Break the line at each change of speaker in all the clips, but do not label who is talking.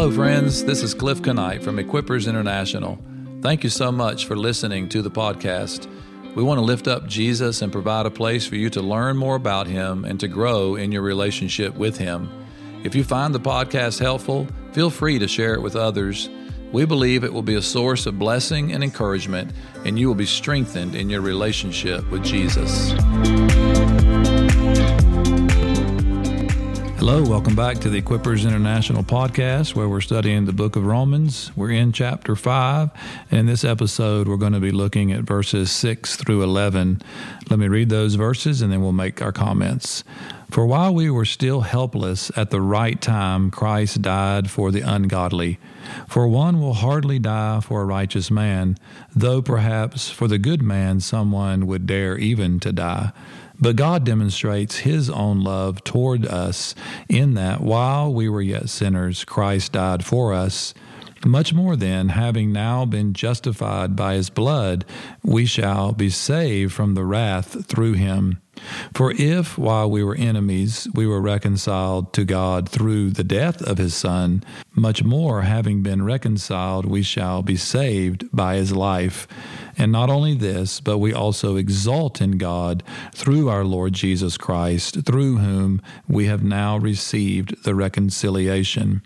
Hello, friends. This is Cliff Knight from Equippers International. Thank you so much for listening to the podcast. We want to lift up Jesus and provide a place for you to learn more about him and to grow in your relationship with him. If you find the podcast helpful, feel free to share it with others. We believe it will be a source of blessing and encouragement, and you will be strengthened in your relationship with Jesus. Hello, welcome back to the Equippers International podcast where we're studying the book of Romans. We're in chapter 5, and in this episode, we're going to be looking at verses 6 through 11. Let me read those verses and then we'll make our comments. For while we were still helpless, at the right time, Christ died for the ungodly. For one will hardly die for a righteous man, though perhaps for the good man someone would dare even to die. But God demonstrates his own love toward us in that while we were yet sinners, Christ died for us. Much more then, having now been justified by his blood, we shall be saved from the wrath through him. For if, while we were enemies, we were reconciled to God through the death of his Son, much more, having been reconciled, we shall be saved by his life. And not only this, but we also exult in God through our Lord Jesus Christ, through whom we have now received the reconciliation.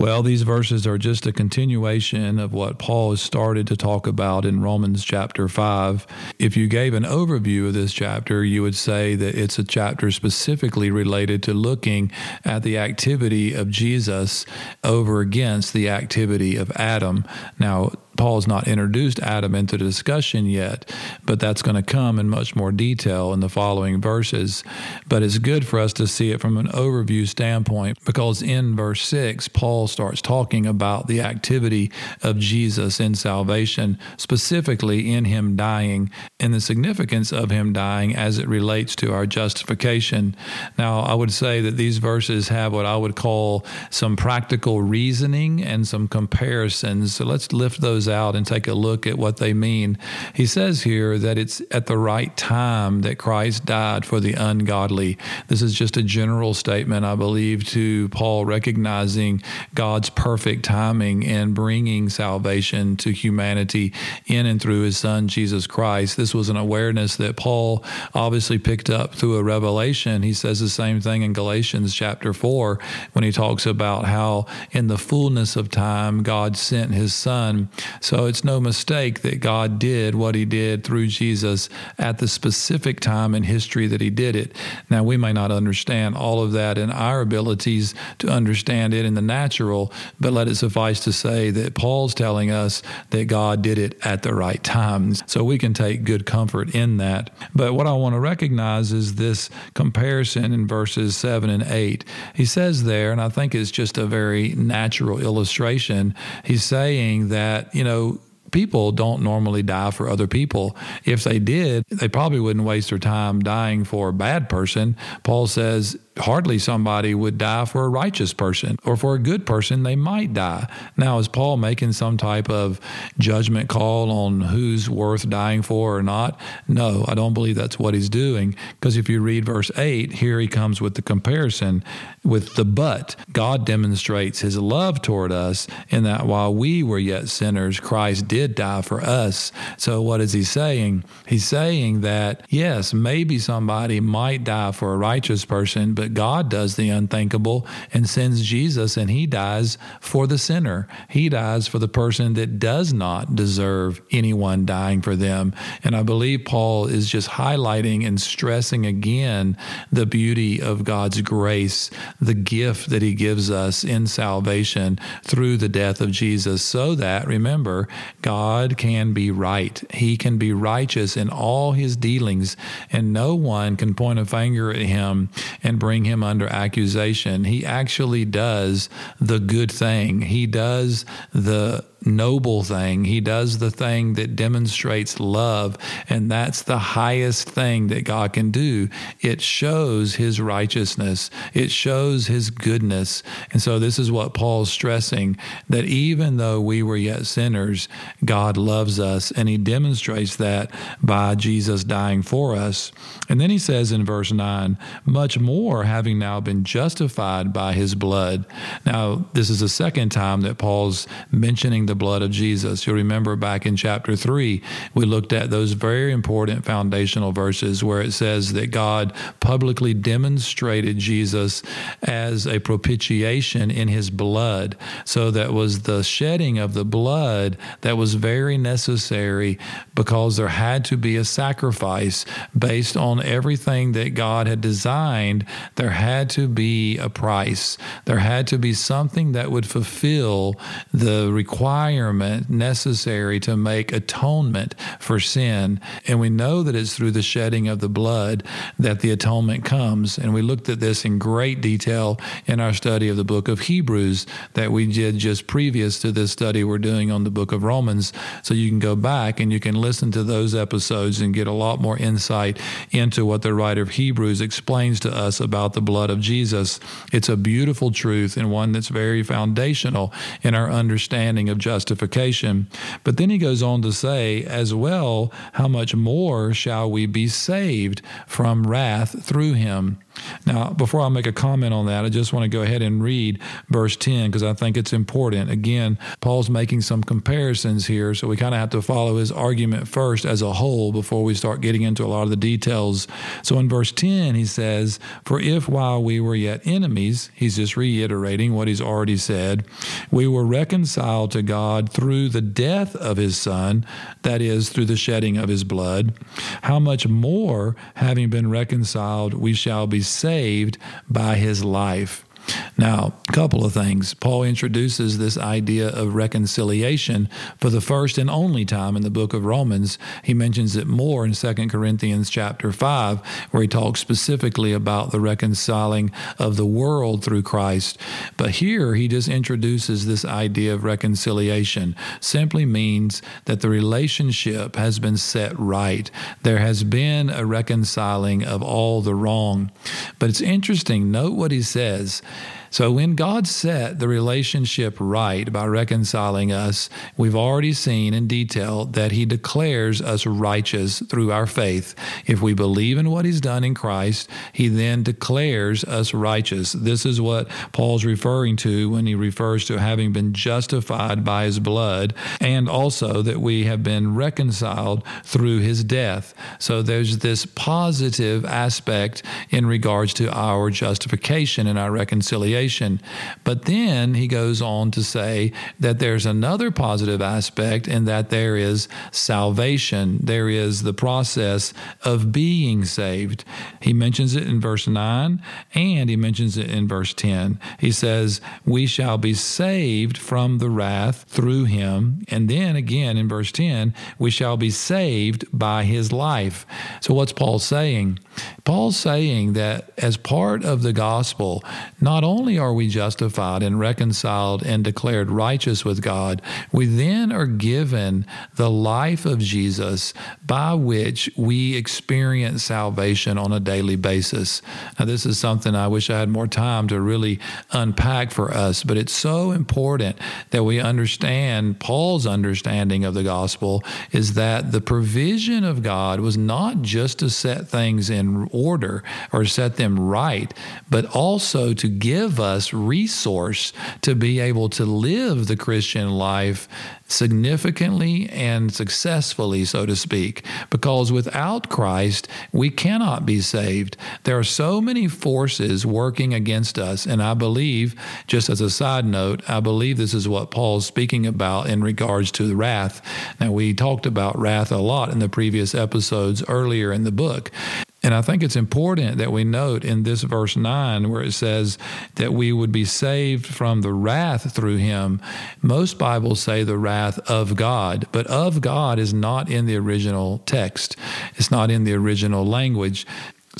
Well, these verses are just a continuation of what Paul has started to talk about in Romans chapter 5. If you gave an overview of this chapter, you would say that it's a chapter specifically related to looking at the activity of Jesus over against the activity of Adam. Now, Paul's not introduced Adam into the discussion yet, but that's going to come in much more detail in the following verses. But it's good for us to see it from an overview standpoint because in verse 6, Paul starts talking about the activity of Jesus in salvation, specifically in him dying and the significance of him dying as it relates to our justification. Now, I would say that these verses have what I would call some practical reasoning and some comparisons. So let's lift those out and take a look at what they mean. He says here that it's at the right time that Christ died for the ungodly. This is just a general statement, I believe, to Paul recognizing God's perfect timing in bringing salvation to humanity in and through his son, Jesus Christ. This was an awareness that Paul obviously picked up through a revelation. He says the same thing in Galatians chapter 4 when he talks about how in the fullness of time God sent his son so it's no mistake that God did what he did through Jesus at the specific time in history that he did it. Now, we may not understand all of that in our abilities to understand it in the natural, but let it suffice to say that Paul's telling us that God did it at the right times. So we can take good comfort in that. But what I want to recognize is this comparison in verses 7 and 8. He says there, and I think it's just a very natural illustration, he's saying that, you know, people don't normally die for other people. If they did, they probably wouldn't waste their time dying for a bad person. Paul says hardly somebody would die for a righteous person or for a good person they might die. Now is paul making some type of judgment call on who's worth dying for or not? No i don't believe that's what he's doing because if you read verse 8 here he comes with the comparison with the but. God demonstrates his love toward us in that while we were yet sinners christ did die for us. So what is he saying? He's saying that yes maybe somebody might die for a righteous person but God does the unthinkable and sends Jesus, and he dies for the sinner. He dies for the person that does not deserve anyone dying for them. And I believe Paul is just highlighting and stressing again the beauty of God's grace, the gift that he gives us in salvation through the death of Jesus, so that, remember, God can be right. He can be righteous in all his dealings, and no one can point a finger at him and bring bring him under accusation. He actually does the good thing. He does the noble thing. He does the thing that demonstrates love, and that's the highest thing that God can do. It shows his righteousness, it shows his goodness. And so, this is what Paul's stressing that even though we were yet sinners, God loves us, and he demonstrates that by Jesus dying for us. And then he says in verse 9, much more more, having now been justified by his blood. Now, this is the second time that Paul's mentioning the blood of Jesus. You'll remember back in chapter 3, we looked at those very important foundational verses where it says that God publicly demonstrated Jesus as a propitiation in his blood. So that was the shedding of the blood that was very necessary because there had to be a sacrifice based on everything that God had designed. There had to be a price. There had to be something that would fulfill the requirement necessary to make atonement for sin. And we know that it's through the shedding of the blood that the atonement comes. And we looked at this in great detail in our study of the book of Hebrews that we did just previous to this study we're doing on the book of Romans. So you can go back and you can listen to those episodes and get a lot more insight into what the writer of Hebrews explains to us about the blood of Jesus. It's a beautiful truth and one that's very foundational in our understanding of justification. But then he goes on to say, as well, how much more shall we be saved from wrath through him? Now, before I make a comment on that, I just want to go ahead and read verse 10 because I think it's important. Again, Paul's making some comparisons here, so we kind of have to follow his argument first as a whole before we start getting into a lot of the details. So in verse 10, he says, For if while we were yet enemies, he's just reiterating what he's already said, we were reconciled to God through the death of his Son, that is, through the shedding of his blood, how much more, having been reconciled, we shall be saved by his life. Now, a couple of things. Paul introduces this idea of reconciliation for the first and only time in the book of Romans. He mentions it more in 2 Corinthians chapter 5, where he talks specifically about the reconciling of the world through Christ. But here he just introduces this idea of reconciliation. Simply means that the relationship has been set right. There has been a reconciling of all the wrong. But it's interesting, note what he says. So when God set the relationship right by reconciling us, we've already seen in detail that He declares us righteous through our faith. If we believe in what He's done in Christ, He then declares us righteous. This is what Paul's referring to when he refers to having been justified by His blood, and also that we have been reconciled through His death. So there's this positive aspect in regards to our justification and our reconciliation But then he goes on to say that there's another positive aspect in that there is salvation. There is the process of being saved. He mentions it in verse 9 and he mentions it in verse 10. He says, We shall be saved from the wrath through him. And then again in verse 10, we shall be saved by his life. So what's Paul saying? Paul's saying that as part of the gospel, not only are we justified and reconciled and declared righteous with God, we then are given the life of Jesus by which we experience salvation on a daily basis. Now, this is something I wish I had more time to really unpack for us, but it's so important that we understand Paul's understanding of the gospel is that the provision of God was not just to set things in order or set them right, but also to give us resource to be able to live the Christian life significantly and successfully, so to speak, because without Christ, we cannot be saved. There are so many forces working against us. And I believe, just as a side note, I believe this is what Paul's speaking about in regards to wrath. Now, we talked about wrath a lot in the previous episodes earlier in the book. And I think it's important that we note in this verse 9 where it says that we would be saved from the wrath through him. Most Bibles say the wrath of God, but of God is not in the original text. It's not in the original language.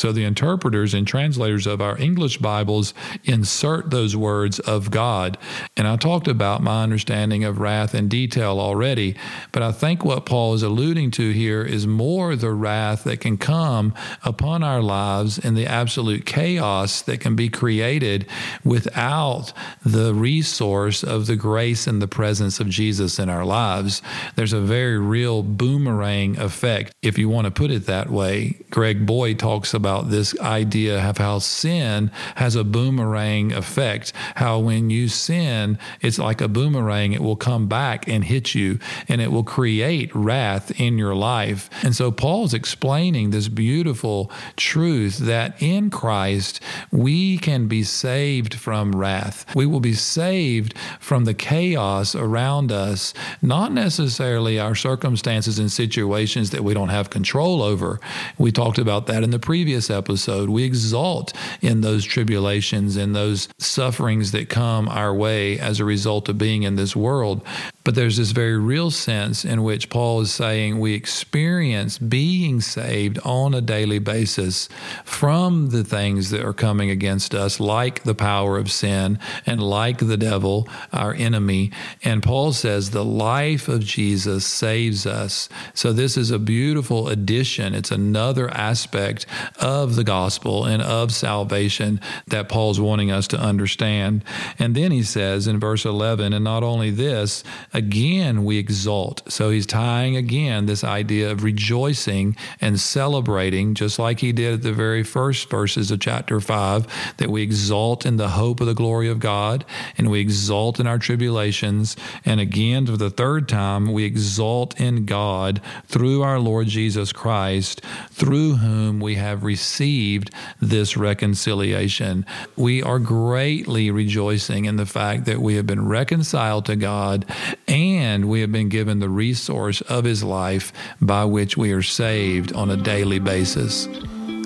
So the interpreters and translators of our English Bibles insert those words of God. And I talked about my understanding of wrath in detail already, but I think what Paul is alluding to here is more the wrath that can come upon our lives and the absolute chaos that can be created without the resource of the grace and the presence of Jesus in our lives. There's a very real boomerang effect, if you want to put it that way. Greg Boyd talks about about this idea of how sin has a boomerang effect. How when you sin, it's like a boomerang, it will come back and hit you and it will create wrath in your life. And so Paul's explaining this beautiful truth that in Christ we can be saved from wrath. We will be saved from the chaos around us, not necessarily our circumstances and situations that we don't have control over. We talked about that in the previous episode. We exalt in those tribulations and those sufferings that come our way as a result of being in this world. But there's this very real sense in which Paul is saying we experience being saved on a daily basis from the things that are coming against us, like the power of sin and like the devil, our enemy. And Paul says the life of Jesus saves us. So this is a beautiful addition. It's another aspect of the gospel and of salvation that Paul's wanting us to understand. And then he says in verse 11, and not only this, again we exalt. So he's tying again this idea of rejoicing and celebrating, just like he did at the very first verses of chapter 5, that we exalt in the hope of the glory of God and we exalt in our tribulations. And again, for the third time, we exalt in God through our Lord Jesus Christ, through whom we have received this reconciliation. We are greatly rejoicing in the fact that we have been reconciled to God and we have been given the resource of his life by which we are saved on a daily basis.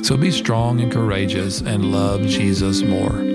So be strong and courageous and love Jesus more.